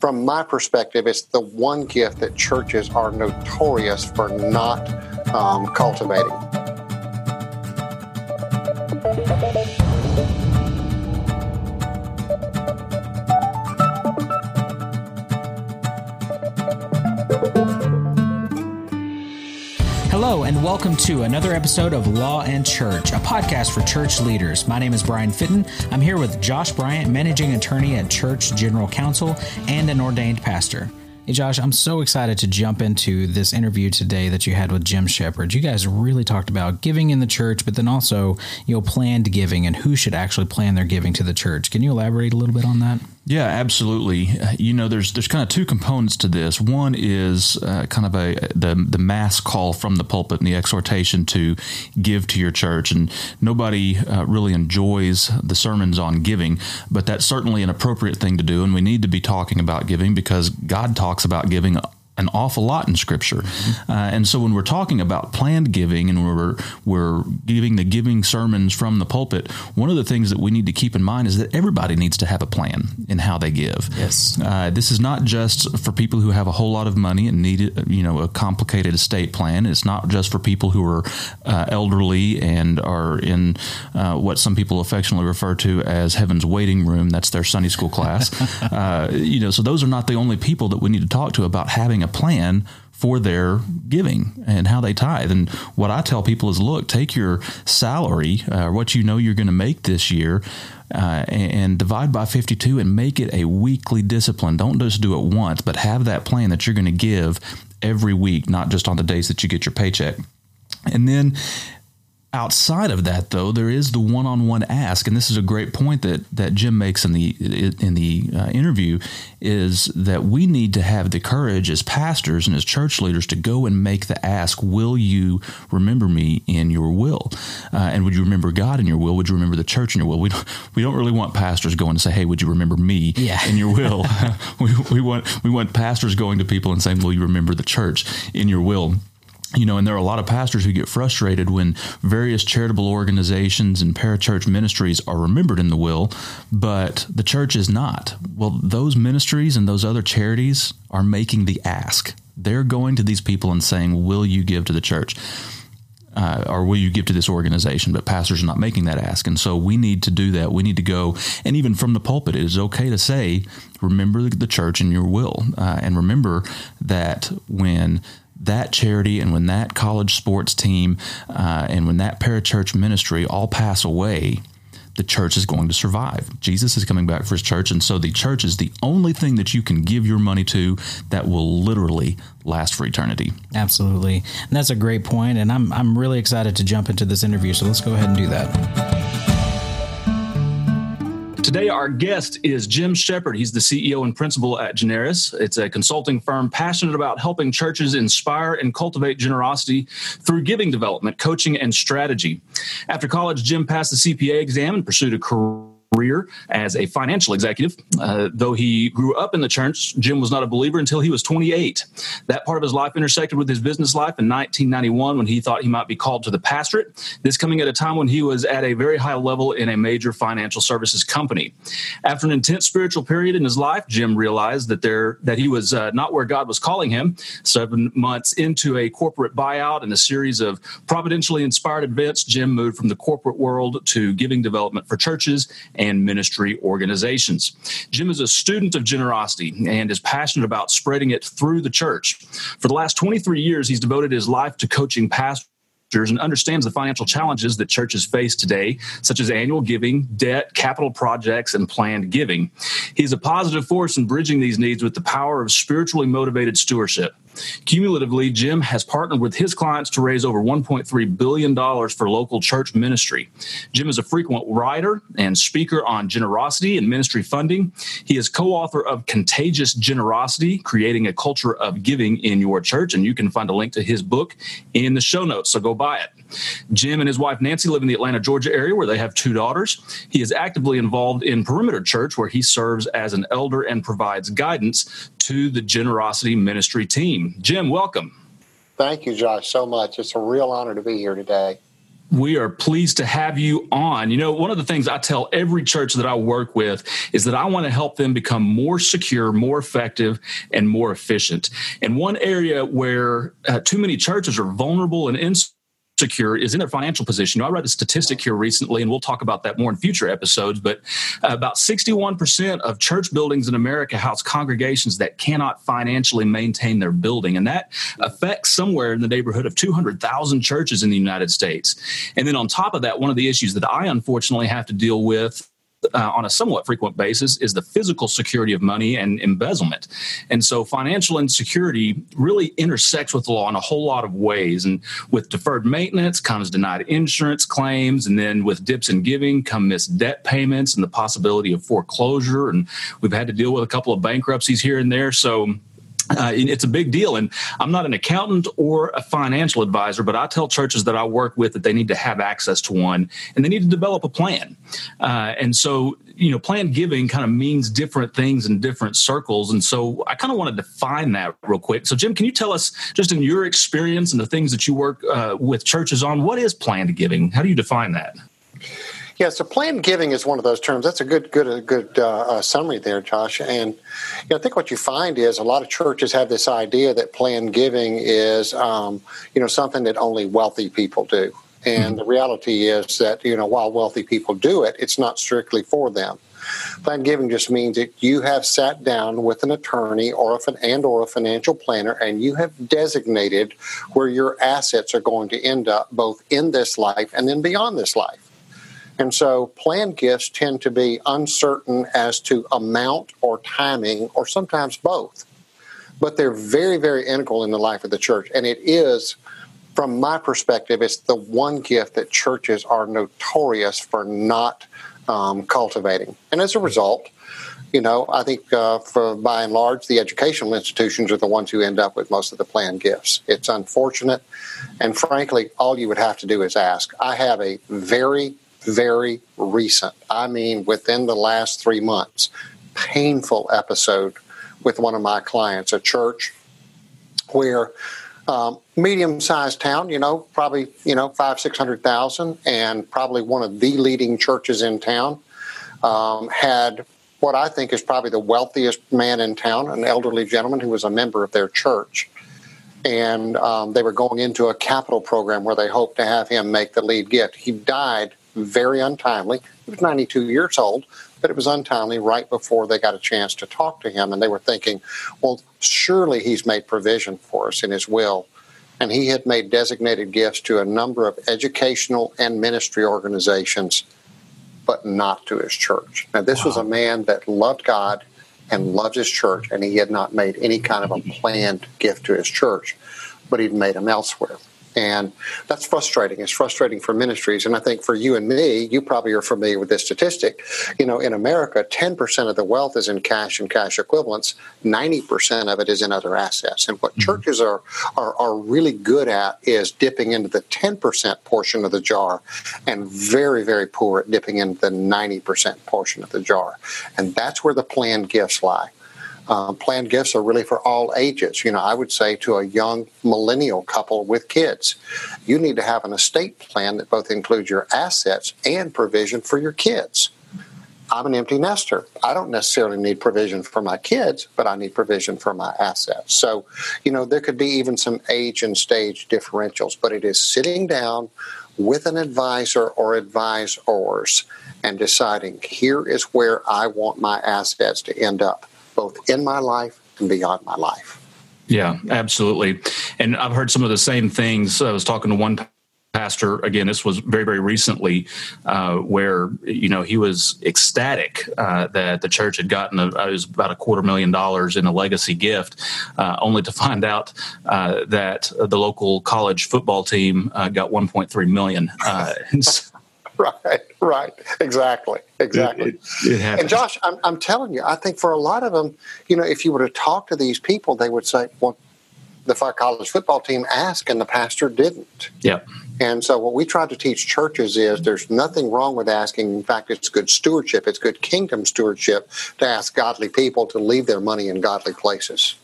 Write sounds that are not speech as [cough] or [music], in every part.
from my perspective, it's the one gift that churches are notorious for not um, cultivating. To another episode of Law and Church, a podcast for church leaders. My name is Brian Fitton. I'm here with Josh Bryant, managing attorney at Church General Counsel and an ordained pastor. Hey, Josh, I'm so excited to jump into this interview today that you had with Jim Shepard. You guys really talked about giving in the church, but then also, you know, planned giving and who should actually plan their giving to the church. Can you elaborate a little bit on that? Yeah, absolutely. You know, there's there's kind of two components to this. One is uh, kind of a the the mass call from the pulpit and the exhortation to give to your church, and nobody uh, really enjoys the sermons on giving, but that's certainly an appropriate thing to do, and we need to be talking about giving because God talks about giving an awful lot in Scripture. Mm-hmm. Uh, and so when we're talking about planned giving and we're we're giving the giving sermons from the pulpit, one of the things that we need to keep in mind is that everybody needs to have a plan in how they give. Yes, uh, this is not just for people who have a whole lot of money and need you know a complicated estate plan. It's not just for people who are uh, elderly and are in uh, what some people affectionately refer to as heaven's waiting room. That's their Sunday school class. [laughs] Uh, you know, so those are not the only people that we need to talk to about having a plan for their giving and how they tithe. And what I tell people is, look, take your salary, uh, what you know you're going to make this year, uh, and, and, divide by 52 and make it a weekly discipline. Don't just do it once, but have that plan that you're going to give every week, not just on the days that you get your paycheck. And then outside of that though there is the one-on-one ask and this is a great point that that Jim makes in the in the uh, interview is that we need to have the courage as pastors and as church leaders to go and make the ask will you remember me in your will? Uh, and would you remember God in your will? Would you remember the church in your will? We don't we don't really want pastors going to say hey would you remember me yeah. in your will? [laughs] [laughs] We, we want we want pastors going to people and saying will you remember the church in your will you know, and there are a lot of pastors who get frustrated when various charitable organizations and parachurch ministries are remembered in the will, but the church is not. Well, those ministries and those other charities are making the ask. They're going to these people and saying, Will you give to the church? Uh, or will you give to this organization? But pastors are not making that ask. And so we need to do that. We need to go, and even from the pulpit, it is okay to say, remember the church in your will. Uh, and remember that when that charity and when that college sports team uh, and when that parachurch ministry all pass away, the church is going to survive. Jesus is coming back for his church, and so the church is the only thing that you can give your money to that will literally last for eternity. Absolutely. And that's a great point, and I'm I'm really excited to jump into this interview. So let's go ahead and do that. Today, our guest is Jim Shepard. He's the CEO and principal at Generis. It's a consulting firm passionate about helping churches inspire and cultivate generosity through giving development, coaching, and strategy. After college, Jim passed the CPA exam and pursued a career career as a financial executive. Uh, though he grew up in the church, Jim was not a believer until he was 28. That part of his life intersected with his business life in 1991 when he thought he might be called to the pastorate. This coming at a time when he was at a very high level in a major financial services company. After an intense spiritual period in his life, Jim realized that there that he was uh, not where God was calling him. Seven months into a corporate buyout and a series of providentially inspired events, Jim moved from the corporate world to giving development for churches and ministry organizations. Jim is a student of generosity and is passionate about spreading it through the church. For the last 23 years, he's devoted his life to coaching pastors and understands the financial challenges that churches face today, such as annual giving, debt, capital projects, and planned giving. He's a positive force in bridging these needs with the power of spiritually motivated stewardship. Cumulatively, Jim has partnered with his clients to raise over $1.3 billion for local church ministry. Jim is a frequent writer and speaker on generosity and ministry funding. He is co author of Contagious Generosity Creating a Culture of Giving in Your Church. And you can find a link to his book in the show notes, so go buy it. Jim and his wife Nancy live in the Atlanta, Georgia area where they have two daughters. He is actively involved in Perimeter Church, where he serves as an elder and provides guidance to the Generosity Ministry team. Jim, welcome. Thank you, Josh, so much. It's a real honor to be here today. We are pleased to have you on. You know, one of the things I tell every church that I work with is that I want to help them become more secure, more effective, and more efficient. And one area where uh, too many churches are vulnerable and insecure secure is in their financial position. You know, I read a statistic here recently, and we'll talk about that more in future episodes. But uh, about 61% of church buildings in America house congregations that cannot financially maintain their building. And that affects somewhere in the neighborhood of 200,000 churches in the United States. And then on top of that, one of the issues that I unfortunately have to deal with uh, on a somewhat frequent basis is the physical security of money and embezzlement. And so financial insecurity really intersects with the law in a whole lot of ways. And with deferred maintenance comes denied insurance claims. And then with dips and giving come missed debt payments and the possibility of foreclosure. And we've had to deal with a couple of bankruptcies here and there. So uh, it's a big deal. And I'm not an accountant or a financial advisor, but I tell churches that I work with that they need to have access to one and they need to develop a plan. Uh, and so, you know, plan giving kind of means different things in different circles. And so I kind of want to define that real quick. So, Jim, can you tell us, just in your experience and the things that you work uh, with churches on, what is planned giving? How do you define that? Yeah, so planned giving is one of those terms. That's a good, good, good uh, uh, summary there, Josh. And you know, I think what you find is a lot of churches have this idea that planned giving is, um, you know, something that only wealthy people do. And mm-hmm. the reality is that you know, while wealthy people do it, it's not strictly for them. Planned giving just means that you have sat down with an attorney or a, and or a financial planner, and you have designated where your assets are going to end up, both in this life and then beyond this life. And so planned gifts tend to be uncertain as to amount or timing, or sometimes both. But they're very, very integral in the life of the church. And it is, from my perspective, it's the one gift that churches are notorious for not um, cultivating. And as a result, you know, I think uh, for by and large, the educational institutions are the ones who end up with most of the planned gifts. It's unfortunate, and frankly, all you would have to do is ask. I have a very very recent, I mean within the last three months, painful episode with one of my clients, a church where um, medium-sized town, you know, probably you know five six hundred thousand, and probably one of the leading churches in town, um, had what I think is probably the wealthiest man in town, an elderly gentleman who was a member of their church, and um, they were going into a capital program where they hoped to have him make the lead gift. He died very untimely. He was 92 years old, but it was untimely right before they got a chance to talk to him. And they were thinking, well, surely he's made provision for us in his will. And he had made designated gifts to a number of educational and ministry organizations, but not to his church. Now, this wow. was a man that loved God and loved his church, and he had not made any kind of a planned gift to his church, but he'd made them elsewhere. And that's frustrating. It's frustrating for ministries. And I think for you and me, you probably are familiar with this statistic. You know, in America, 10% of the wealth is in cash and cash equivalents, 90% of it is in other assets. And what mm-hmm. churches are, are, are really good at is dipping into the 10% portion of the jar and very, very poor at dipping into the 90% portion of the jar. And that's where the planned gifts lie. Um, planned gifts are really for all ages. You know, I would say to a young millennial couple with kids, you need to have an estate plan that both includes your assets and provision for your kids. I'm an empty nester. I don't necessarily need provision for my kids, but I need provision for my assets. So, you know, there could be even some age and stage differentials, but it is sitting down with an advisor or advisors and deciding here is where I want my assets to end up both in my life and beyond my life. Yeah, absolutely. And I've heard some of the same things. I was talking to one pastor again this was very very recently uh, where you know he was ecstatic uh, that the church had gotten a, it was about a quarter million dollars in a legacy gift uh, only to [laughs] find out uh, that the local college football team uh, got 1.3 million uh, [laughs] [laughs] right, right, exactly, exactly. It, it, it and Josh, I'm, I'm telling you, I think for a lot of them, you know, if you were to talk to these people, they would say, "Well, the college football team asked, and the pastor didn't." Yeah. And so, what we try to teach churches is there's nothing wrong with asking. In fact, it's good stewardship. It's good kingdom stewardship to ask godly people to leave their money in godly places.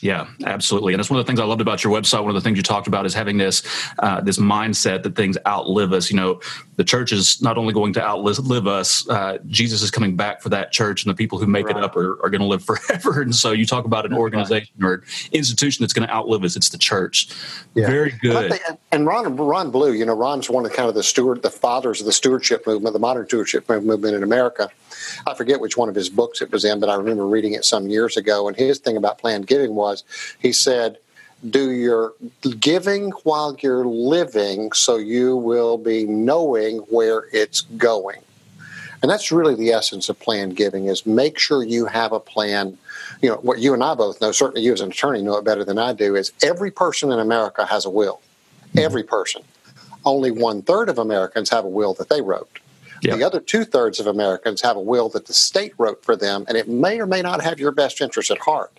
Yeah, absolutely, and that's one of the things I loved about your website. One of the things you talked about is having this uh, this mindset that things outlive us. You know, the church is not only going to outlive us; uh, Jesus is coming back for that church, and the people who make right. it up are, are going to live [laughs] forever. And so, you talk about an organization or institution that's going to outlive us. It's the church. Yeah. Very good. Think, and Ron Ron Blue, you know, Ron's one of the kind of the steward, the fathers of the stewardship movement, the modern stewardship movement in America. I forget which one of his books it was in, but I remember reading it some years ago. And his thing about planned giving was he said, do your giving while you're living so you will be knowing where it's going. And that's really the essence of planned giving is make sure you have a plan. You know, what you and I both know, certainly you as an attorney know it better than I do, is every person in America has a will. Every person. Only one third of Americans have a will that they wrote. Yep. The other two thirds of Americans have a will that the state wrote for them, and it may or may not have your best interest at heart.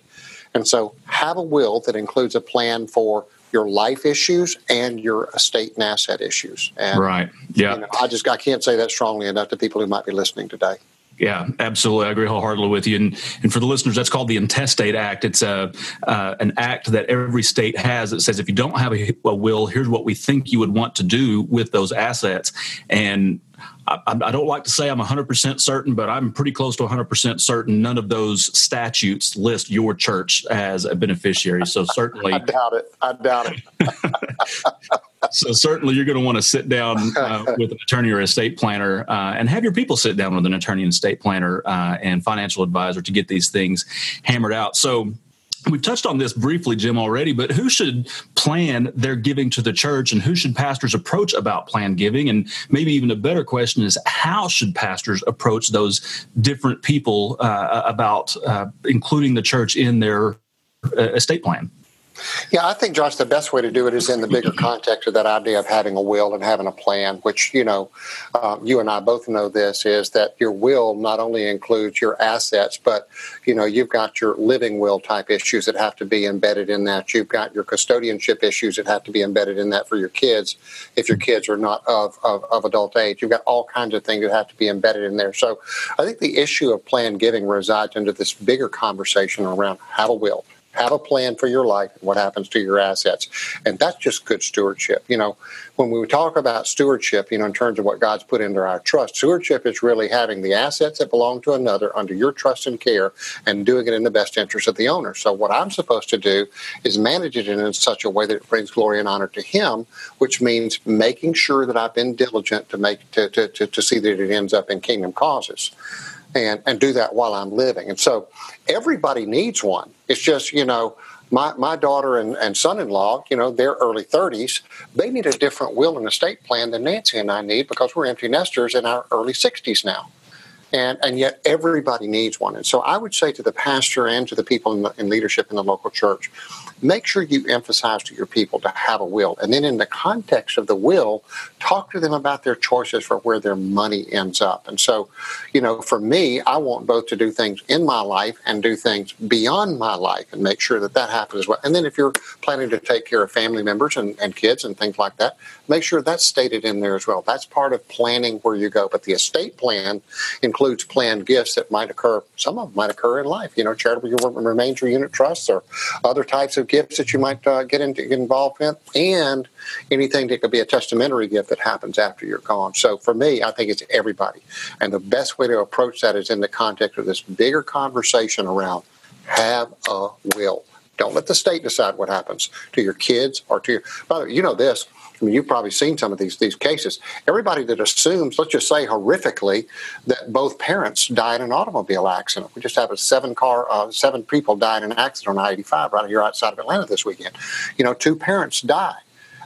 And so, have a will that includes a plan for your life issues and your estate and asset issues. And, right. Yeah. You know, I just I can't say that strongly enough to people who might be listening today. Yeah, absolutely. I agree wholeheartedly with you. And, and for the listeners, that's called the Intestate Act. It's a uh, an act that every state has that says if you don't have a, a will, here's what we think you would want to do with those assets. And I, I, don't like to say I'm 100% certain, but I'm pretty close to 100% certain none of those statutes list your church as a beneficiary. So certainly, [laughs] I doubt it. I doubt it. [laughs] so certainly, you're going to want to sit down uh, with an attorney or estate planner, uh, and have your people sit down with an attorney and estate planner uh, and financial advisor to get these things hammered out. So We've touched on this briefly, Jim, already, but who should plan their giving to the church and who should pastors approach about planned giving? And maybe even a better question is how should pastors approach those different people uh, about uh, including the church in their uh, estate plan? Yeah, I think, Josh, the best way to do it is in the bigger context of that idea of having a will and having a plan, which, you know, uh, you and I both know this is that your will not only includes your assets, but, you know, you've got your living will type issues that have to be embedded in that. You've got your custodianship issues that have to be embedded in that for your kids if your kids are not of, of, of adult age. You've got all kinds of things that have to be embedded in there. So I think the issue of plan giving resides into this bigger conversation around have a will have a plan for your life and what happens to your assets. And that's just good stewardship. You know, when we talk about stewardship, you know, in terms of what God's put into our trust, stewardship is really having the assets that belong to another under your trust and care and doing it in the best interest of the owner. So what I'm supposed to do is manage it in such a way that it brings glory and honor to him, which means making sure that I've been diligent to make to, to, to, to see that it ends up in kingdom causes and and do that while I'm living. And so everybody needs one. It's just you know my my daughter and, and son-in-law, you know, they're early 30s. They need a different will and estate plan than Nancy and I need because we're empty nesters in our early 60s now and and yet everybody needs one. And so I would say to the pastor and to the people in, the, in, leadership in the local church, make sure you emphasize to your people to have a will, and then in the context of the will, talk to them about their choices for where their money ends up. And so, you know, for me, I want both to do things in my life and do things beyond my life, and make sure that that happens as well. And then if you're planning to take care of family members and, and kids and things like that, make sure that's stated in there as well. That's part of planning where you go. But the estate plan includes planned gifts that might occur. Some of them might occur in life, you know, charitable remainder unitrusts or other types of gifts that you might uh, get, into, get involved in, and anything that could be a testamentary gift that happens after you're gone. So for me, I think it's everybody. And the best way to approach that is in the context of this bigger conversation around have a will. Don't let the state decide what happens to your kids or to your. By the way, you know this. I mean, you've probably seen some of these these cases. Everybody that assumes, let's just say horrifically, that both parents die in an automobile accident. We just have a seven car, uh, seven people died in an accident on I eighty five right here outside of Atlanta this weekend. You know, two parents die.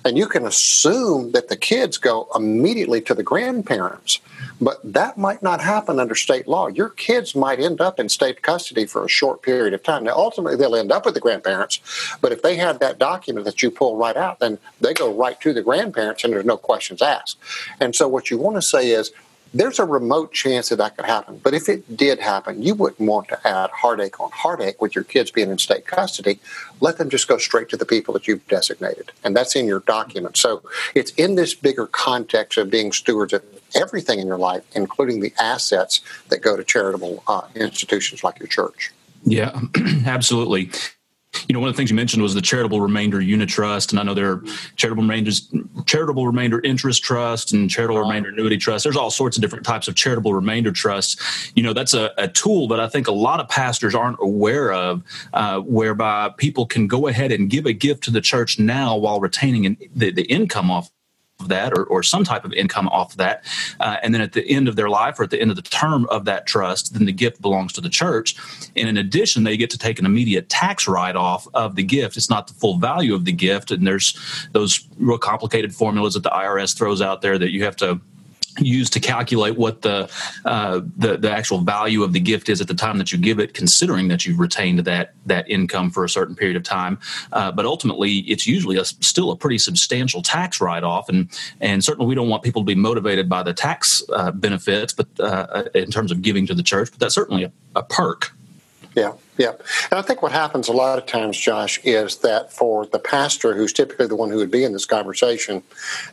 And you can assume that the kids go immediately to the grandparents, but that might not happen under state law. Your kids might end up in state custody for a short period of time. Now, ultimately, they'll end up with the grandparents, but if they have that document that you pull right out, then they go right to the grandparents and there's no questions asked. And so, what you want to say is, there's a remote chance that that could happen. But if it did happen, you wouldn't want to add heartache on heartache with your kids being in state custody. Let them just go straight to the people that you've designated. And that's in your document. So it's in this bigger context of being stewards of everything in your life, including the assets that go to charitable uh, institutions like your church. Yeah, [clears throat] absolutely. You know, one of the things you mentioned was the charitable remainder unitrust, and I know there are charitable remainders, charitable remainder interest trust, and charitable remainder annuity trust. There's all sorts of different types of charitable remainder trusts. You know, that's a, a tool that I think a lot of pastors aren't aware of, uh, whereby people can go ahead and give a gift to the church now while retaining an, the, the income off that or, or some type of income off of that. Uh, and then at the end of their life or at the end of the term of that trust, then the gift belongs to the church. And in addition, they get to take an immediate tax write off of the gift. It's not the full value of the gift. And there's those real complicated formulas that the IRS throws out there that you have to used to calculate what the, uh, the the actual value of the gift is at the time that you give it, considering that you've retained that that income for a certain period of time. Uh, but ultimately, it's usually a, still a pretty substantial tax write off, and and certainly we don't want people to be motivated by the tax uh, benefits, but uh, in terms of giving to the church. But that's certainly a, a perk. Yeah, yeah. And I think what happens a lot of times, Josh, is that for the pastor, who's typically the one who would be in this conversation,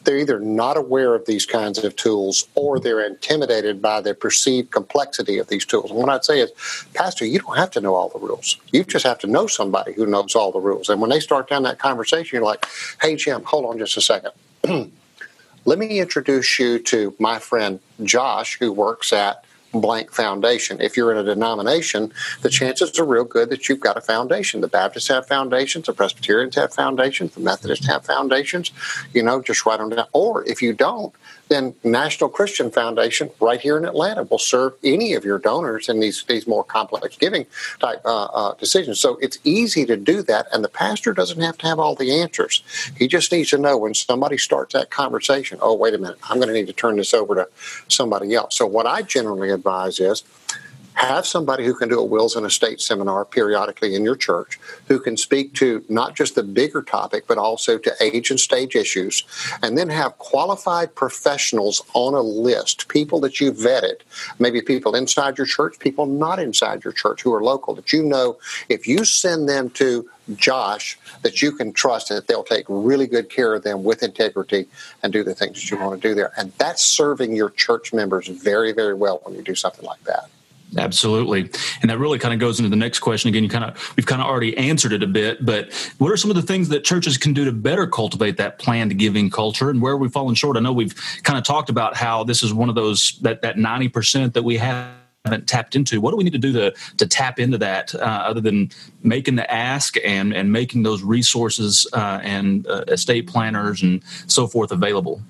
they're either not aware of these kinds of tools or they're intimidated by the perceived complexity of these tools. And what I'd say is, Pastor, you don't have to know all the rules. You just have to know somebody who knows all the rules. And when they start down that conversation, you're like, hey, Jim, hold on just a second. [clears throat] Let me introduce you to my friend Josh, who works at blank foundation. If you're in a denomination, the chances are real good that you've got a foundation. The Baptists have foundations, the Presbyterians have foundations, the Methodists have foundations. You know, just write them down. Or if you don't, then National Christian Foundation right here in Atlanta will serve any of your donors in these these more complex giving type uh, uh, decisions. So it's easy to do that, and the pastor doesn't have to have all the answers. He just needs to know when somebody starts that conversation. Oh, wait a minute, I'm going to need to turn this over to somebody else. So what I generally advise is have somebody who can do a wills and estate seminar periodically in your church who can speak to not just the bigger topic but also to age and stage issues and then have qualified professionals on a list people that you vetted maybe people inside your church people not inside your church who are local that you know if you send them to Josh that you can trust that they'll take really good care of them with integrity and do the things that you want to do there. And that's serving your church members very, very well when you do something like that. Absolutely. And that really kind of goes into the next question. Again, you kind of we've kind of already answered it a bit, but what are some of the things that churches can do to better cultivate that planned giving culture and where are we falling short? I know we've kind of talked about how this is one of those that that 90% that we have haven't tapped into. What do we need to do to to tap into that, uh, other than making the ask and and making those resources uh, and uh, estate planners and so forth available?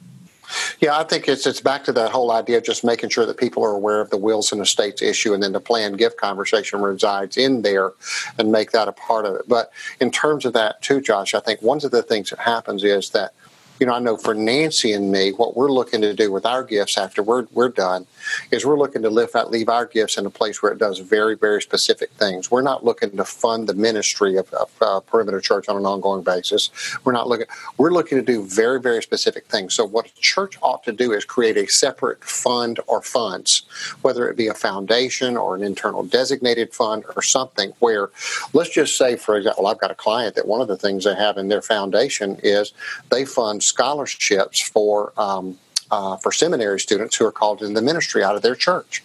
Yeah, I think it's it's back to that whole idea of just making sure that people are aware of the wills and estates issue, and then the planned gift conversation resides in there, and make that a part of it. But in terms of that too, Josh, I think one of the things that happens is that you know, I know for Nancy and me, what we're looking to do with our gifts after we're, we're done is we're looking to out, leave our gifts in a place where it does very, very specific things. We're not looking to fund the ministry of, of uh, Perimeter Church on an ongoing basis. We're not looking, we're looking to do very, very specific things. So what a church ought to do is create a separate fund or funds, whether it be a foundation or an internal designated fund or something where, let's just say, for example, I've got a client that one of the things they have in their foundation is they fund scholarships for um, uh, for seminary students who are called in the ministry out of their church.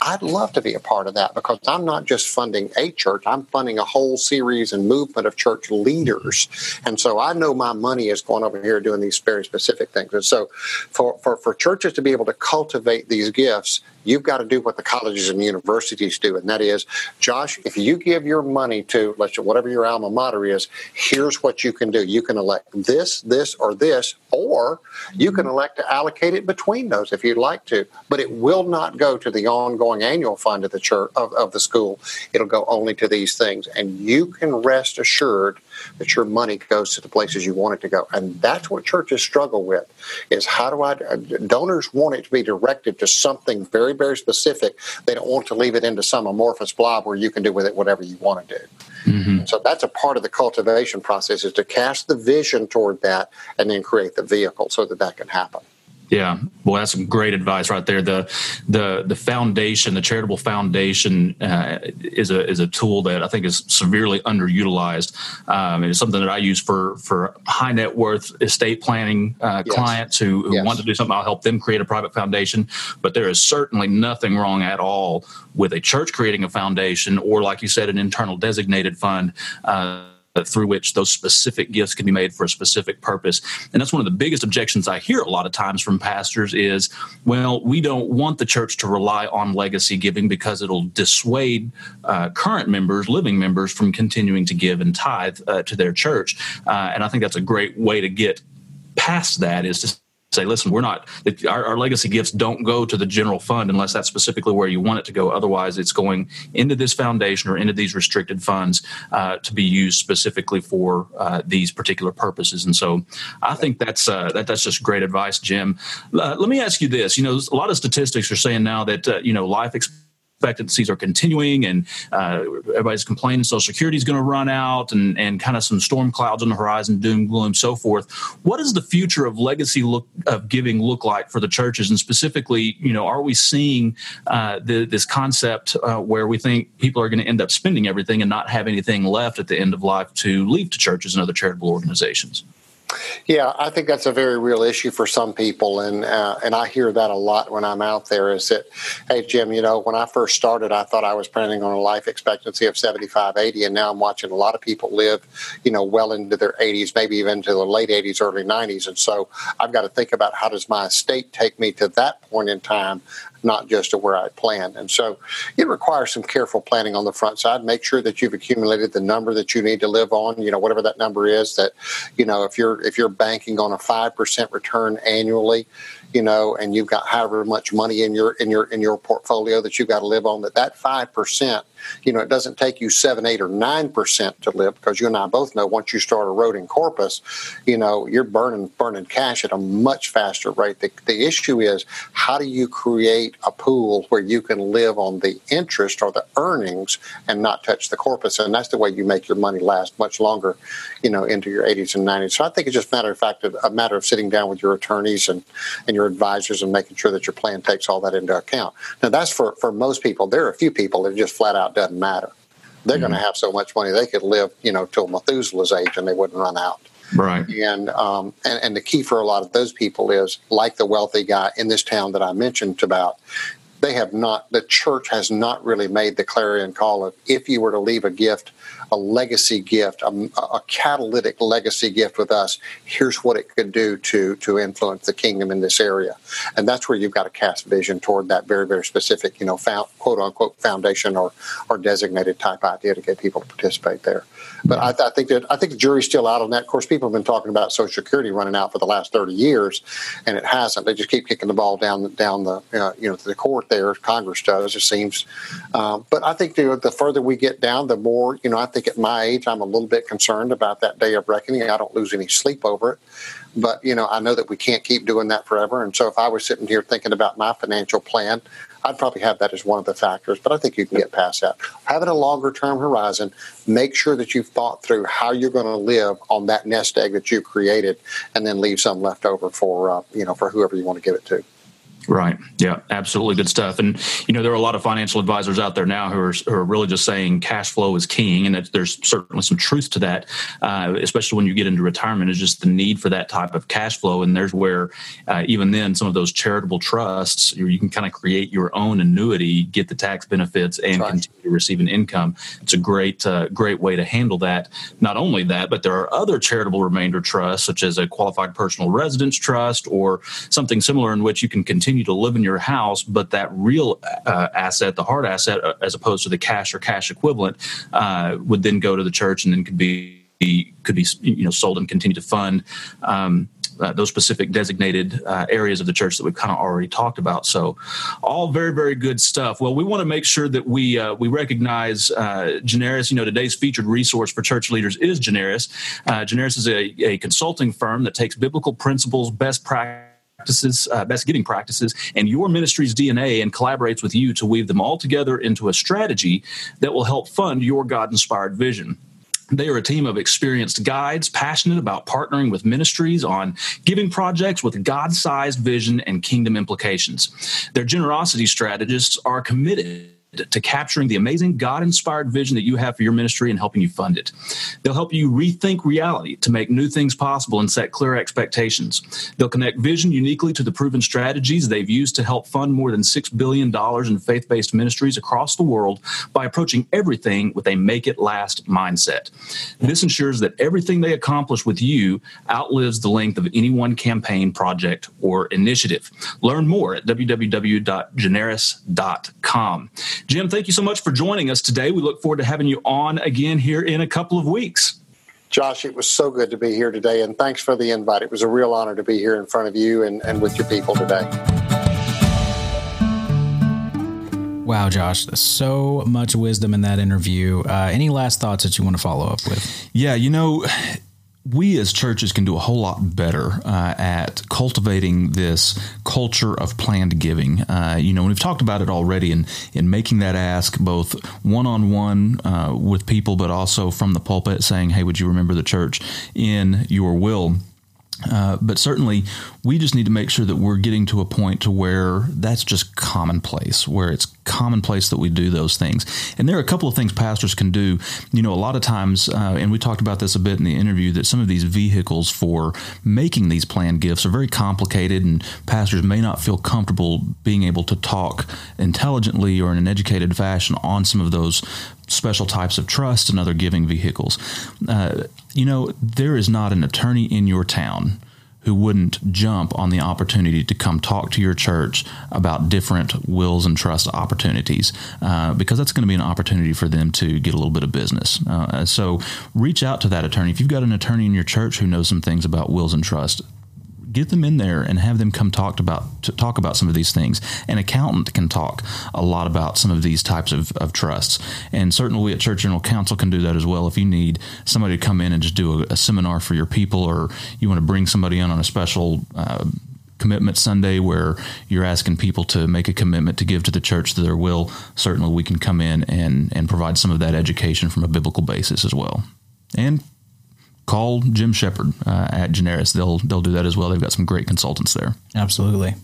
I'd love to be a part of that because I'm not just funding a church, I'm funding a whole series and movement of church leaders. And so I know my money is going over here doing these very specific things. And so for, for, for churches to be able to cultivate these gifts, you've got to do what the colleges and universities do. And that is, Josh, if you give your money to, let's whatever your alma mater is, here's what you can do. You can elect this, this, or this, or you can mm-hmm. elect to allocate it between those if you'd like to. But it will not go to the ongoing annual fund of the church of, of the school. It'll go only to these things, and you can rest assured that your money goes to the places you want it to go. And that's what churches struggle with: is how do I? Donors want it to be directed to something very, very specific. They don't want to leave it into some amorphous blob where you can do with it whatever you want to do. Mm-hmm. So that's a part of the cultivation process: is to cast the vision toward that, and then create the vehicle so that that can happen. Yeah, well, that's some great advice right there. The the the foundation, the charitable foundation, uh, is a is a tool that I think is severely underutilized. Um, it's something that I use for for high net worth estate planning uh, yes. clients who, who yes. want to do something. I'll help them create a private foundation. But there is certainly nothing wrong at all with a church creating a foundation, or like you said, an internal designated fund. Uh, through which those specific gifts can be made for a specific purpose. And that's one of the biggest objections I hear a lot of times from pastors is, well, we don't want the church to rely on legacy giving because it'll dissuade uh, current members, living members, from continuing to give and tithe uh, to their church. Uh, and I think that's a great way to get past that is to say, listen, we're not, our, our, legacy gifts don't go to the general fund unless that's specifically where you want it to go. Otherwise, it's going into this foundation or into these restricted funds uh, to be used specifically for uh, these particular purposes. And so I think that's, uh, that, that's just great advice, Jim. Uh, let me ask you this. You know, a lot of statistics are saying now that, uh, you know, life expectancy expectancies are continuing, and uh, everybody's complaining Social Security is going to run out, and and kind of some storm clouds on the horizon, doom gloom, so forth. What does the future of legacy look of giving look like for the churches, and specifically, you know, are we seeing uh, the, this concept uh, where we think people are going to end up spending everything and not have anything left at the end of life to leave to churches and other charitable organizations? Yeah, I think that's a very real issue for some people, and uh, and I hear that a lot when I'm out there. Is that, hey Jim, you know, when I first started, I thought I was planning on a life expectancy of 75, 80, and now I'm watching a lot of people live, you know, well into their 80s, maybe even into the late 80s, early 90s, and so I've got to think about how does my estate take me to that point in time not just to where I planned. And so it requires some careful planning on the front side. Make sure that you've accumulated the number that you need to live on, you know, whatever that number is that, you know, if you're if you're banking on a 5% return annually, you know, and you've got however much money in your in your in your portfolio that you've got to live on, that that five percent, you know, it doesn't take you seven, eight, or nine percent to live because you and I both know once you start eroding corpus, you know, you're burning burning cash at a much faster rate. The, the issue is how do you create a pool where you can live on the interest or the earnings and not touch the corpus, and that's the way you make your money last much longer, you know, into your 80s and 90s. So I think it's just a matter of fact a matter of sitting down with your attorneys and and your your advisors and making sure that your plan takes all that into account. Now, that's for, for most people. There are a few people that just flat out doesn't matter. They're mm-hmm. going to have so much money they could live, you know, till Methuselah's age and they wouldn't run out. Right. And, um, and and the key for a lot of those people is like the wealthy guy in this town that I mentioned about. They have not. The church has not really made the clarion call of if you were to leave a gift a legacy gift, a, a, catalytic legacy gift with us. Here's what it could do to to influence the kingdom in this area, and that's where you've got to cast vision toward that very very specific, you know, found, quote unquote foundation or or designated type idea to get people to participate there. But I, I, think that I think the jury's still out on that. Of course, people have been talking about Social Security running out for the last thirty years, and it hasn't. They just keep kicking the ball down down the uh, you know to the court there. Congress does it seems, um, but I think the, the further we get down, the more you know. I think at my age, I'm a little bit concerned about that day of reckoning. I don't lose any sleep over it, but you know I know that we can't keep doing that forever. And so if I was sitting here thinking about my financial plan, I'd probably have that as one of the factors, but I think you can get past that. Having a longer term horizon, make sure that you've thought through how you're going to live on that nest egg that you created, and then leave some left over for uh, you know for whoever you want to give it to. Right. Yeah, absolutely good stuff. And, you know, there are a lot of financial advisors out there now who are, who are really just saying cash flow is king. And that there's certainly some truth to that, uh, especially when you get into retirement, is just the need for that type of cash flow. And there's where, uh, even then, some of those charitable trusts, you can kind of create your own annuity, get the tax benefits, and right. continue to receive an income. It's a great, uh, great way to handle that. Not only that, but there are other charitable remainder trusts, such as a qualified personal residence trust or something similar in which you can continue continue to live in your house, but that real uh, asset, the hard asset, uh, as opposed to the cash or cash equivalent, uh, would then go to the church and then could be could be you know sold and continue to fund. Um, uh, those specific designated uh, areas of the church that we've kind of already talked about. So, all very, very good stuff. Well, we want to make sure that we uh, we recognize uh, Generis. You know, today's featured resource for church leaders is Generis. Uh, Generis is a, a consulting firm that takes biblical principles, best practices practices, uh, best giving practices, and your ministry's DNA and collaborates with you to weave them all together into a strategy that will help fund your God inspired vision. They are a team of experienced guides passionate about partnering with ministries on giving projects with God sized vision and kingdom implications. Their generosity strategists are committed to capturing the amazing God inspired vision that you have for your ministry and helping you fund it. They'll help you rethink reality to make new things possible and set clear expectations. They'll connect vision uniquely to the proven strategies they've used to help fund more than $6 billion in faith based ministries across the world by approaching everything with a make it last mindset. This ensures that everything they accomplish with you outlives the length of any one campaign, project, or initiative. Learn more at www.generis.com. Jim, thank you so much for joining us today. We look forward to having you on again here in a couple of weeks. Josh, it was so good to be here today, and thanks for the invite. It was a real honor to be here in front of you and, and with your people today. Wow, Josh, so much wisdom in that interview. Uh, any last thoughts that you want to follow up with? Yeah, you know, we as churches can do a whole lot better uh, at cultivating this culture of planned giving. Uh, you know, we've talked about it already in, in making that ask both one on one with people, but also from the pulpit saying, hey, would you remember the church in your will? Uh, but certainly, we just need to make sure that we're getting to a point to where that's just commonplace, where it's commonplace that we do those things. And there are a couple of things pastors can do. You know, a lot of times, uh, and we talked about this a bit in the interview, that some of these vehicles for making these planned gifts are very complicated, and pastors may not feel comfortable being able to talk intelligently or in an educated fashion on some of those special types of trust and other giving vehicles. Uh, you know, there is not an attorney in your town who wouldn't jump on the opportunity to come talk to your church about different wills and trust opportunities uh, because that's going to be an opportunity for them to get a little bit of business. Uh, so reach out to that attorney. If you've got an attorney in your church who knows some things about wills and trust, get them in there and have them come talk about talk about some of these things. An accountant can talk a lot about some of these types of, of trusts, and certainly we at Church General Counsel can do that as well. If you need somebody to come in and just do a, a seminar for your people, or you want to bring somebody in on a special. Uh, commitment Sunday where you're asking people to make a commitment to give to the church to their will, certainly we can come in and, and provide some of that education from a biblical basis as well. And call Jim Shepard uh, at Generis. They'll they'll do that as well. They've got some great consultants there. Absolutely.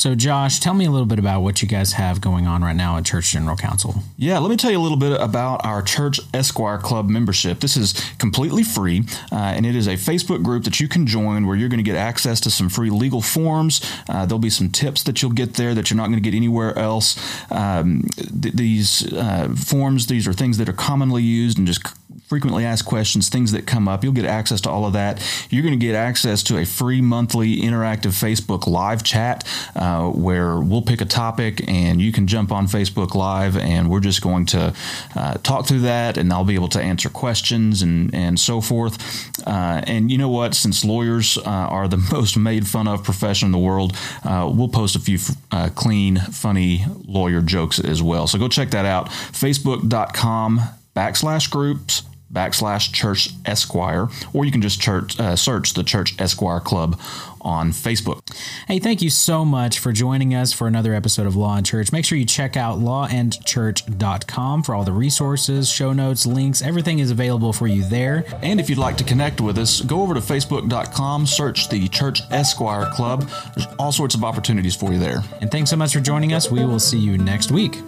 So, Josh, tell me a little bit about what you guys have going on right now at Church General Counsel. Yeah, let me tell you a little bit about our Church Esquire Club membership. This is completely free, uh, and it is a Facebook group that you can join where you're going to get access to some free legal forms. Uh, there'll be some tips that you'll get there that you're not going to get anywhere else. Um, th- these uh, forms, these are things that are commonly used and just frequently asked questions, things that come up. You'll get access to all of that. You're going to get access to a free monthly interactive Facebook live chat uh, where we'll pick a topic and you can jump on Facebook Live and we're just going to uh, talk through that and I'll be able to answer questions and, and so forth. Uh, and you know what? Since lawyers uh, are the [laughs] most made fun of profession in the world, uh, we'll post a few uh, clean, funny lawyer jokes as well. So go check that out. Facebook.com backslash groups backslash church esquire or you can just church, uh, search the church esquire club on facebook. Hey thank you so much for joining us for another episode of law and church. Make sure you check out lawandchurch.com for all the resources show notes links. Everything is available for you there. And if you'd like to connect with us go over to facebook.com search the church esquire club. There's all sorts of opportunities for you there. And thanks so much for joining us. We will see you next week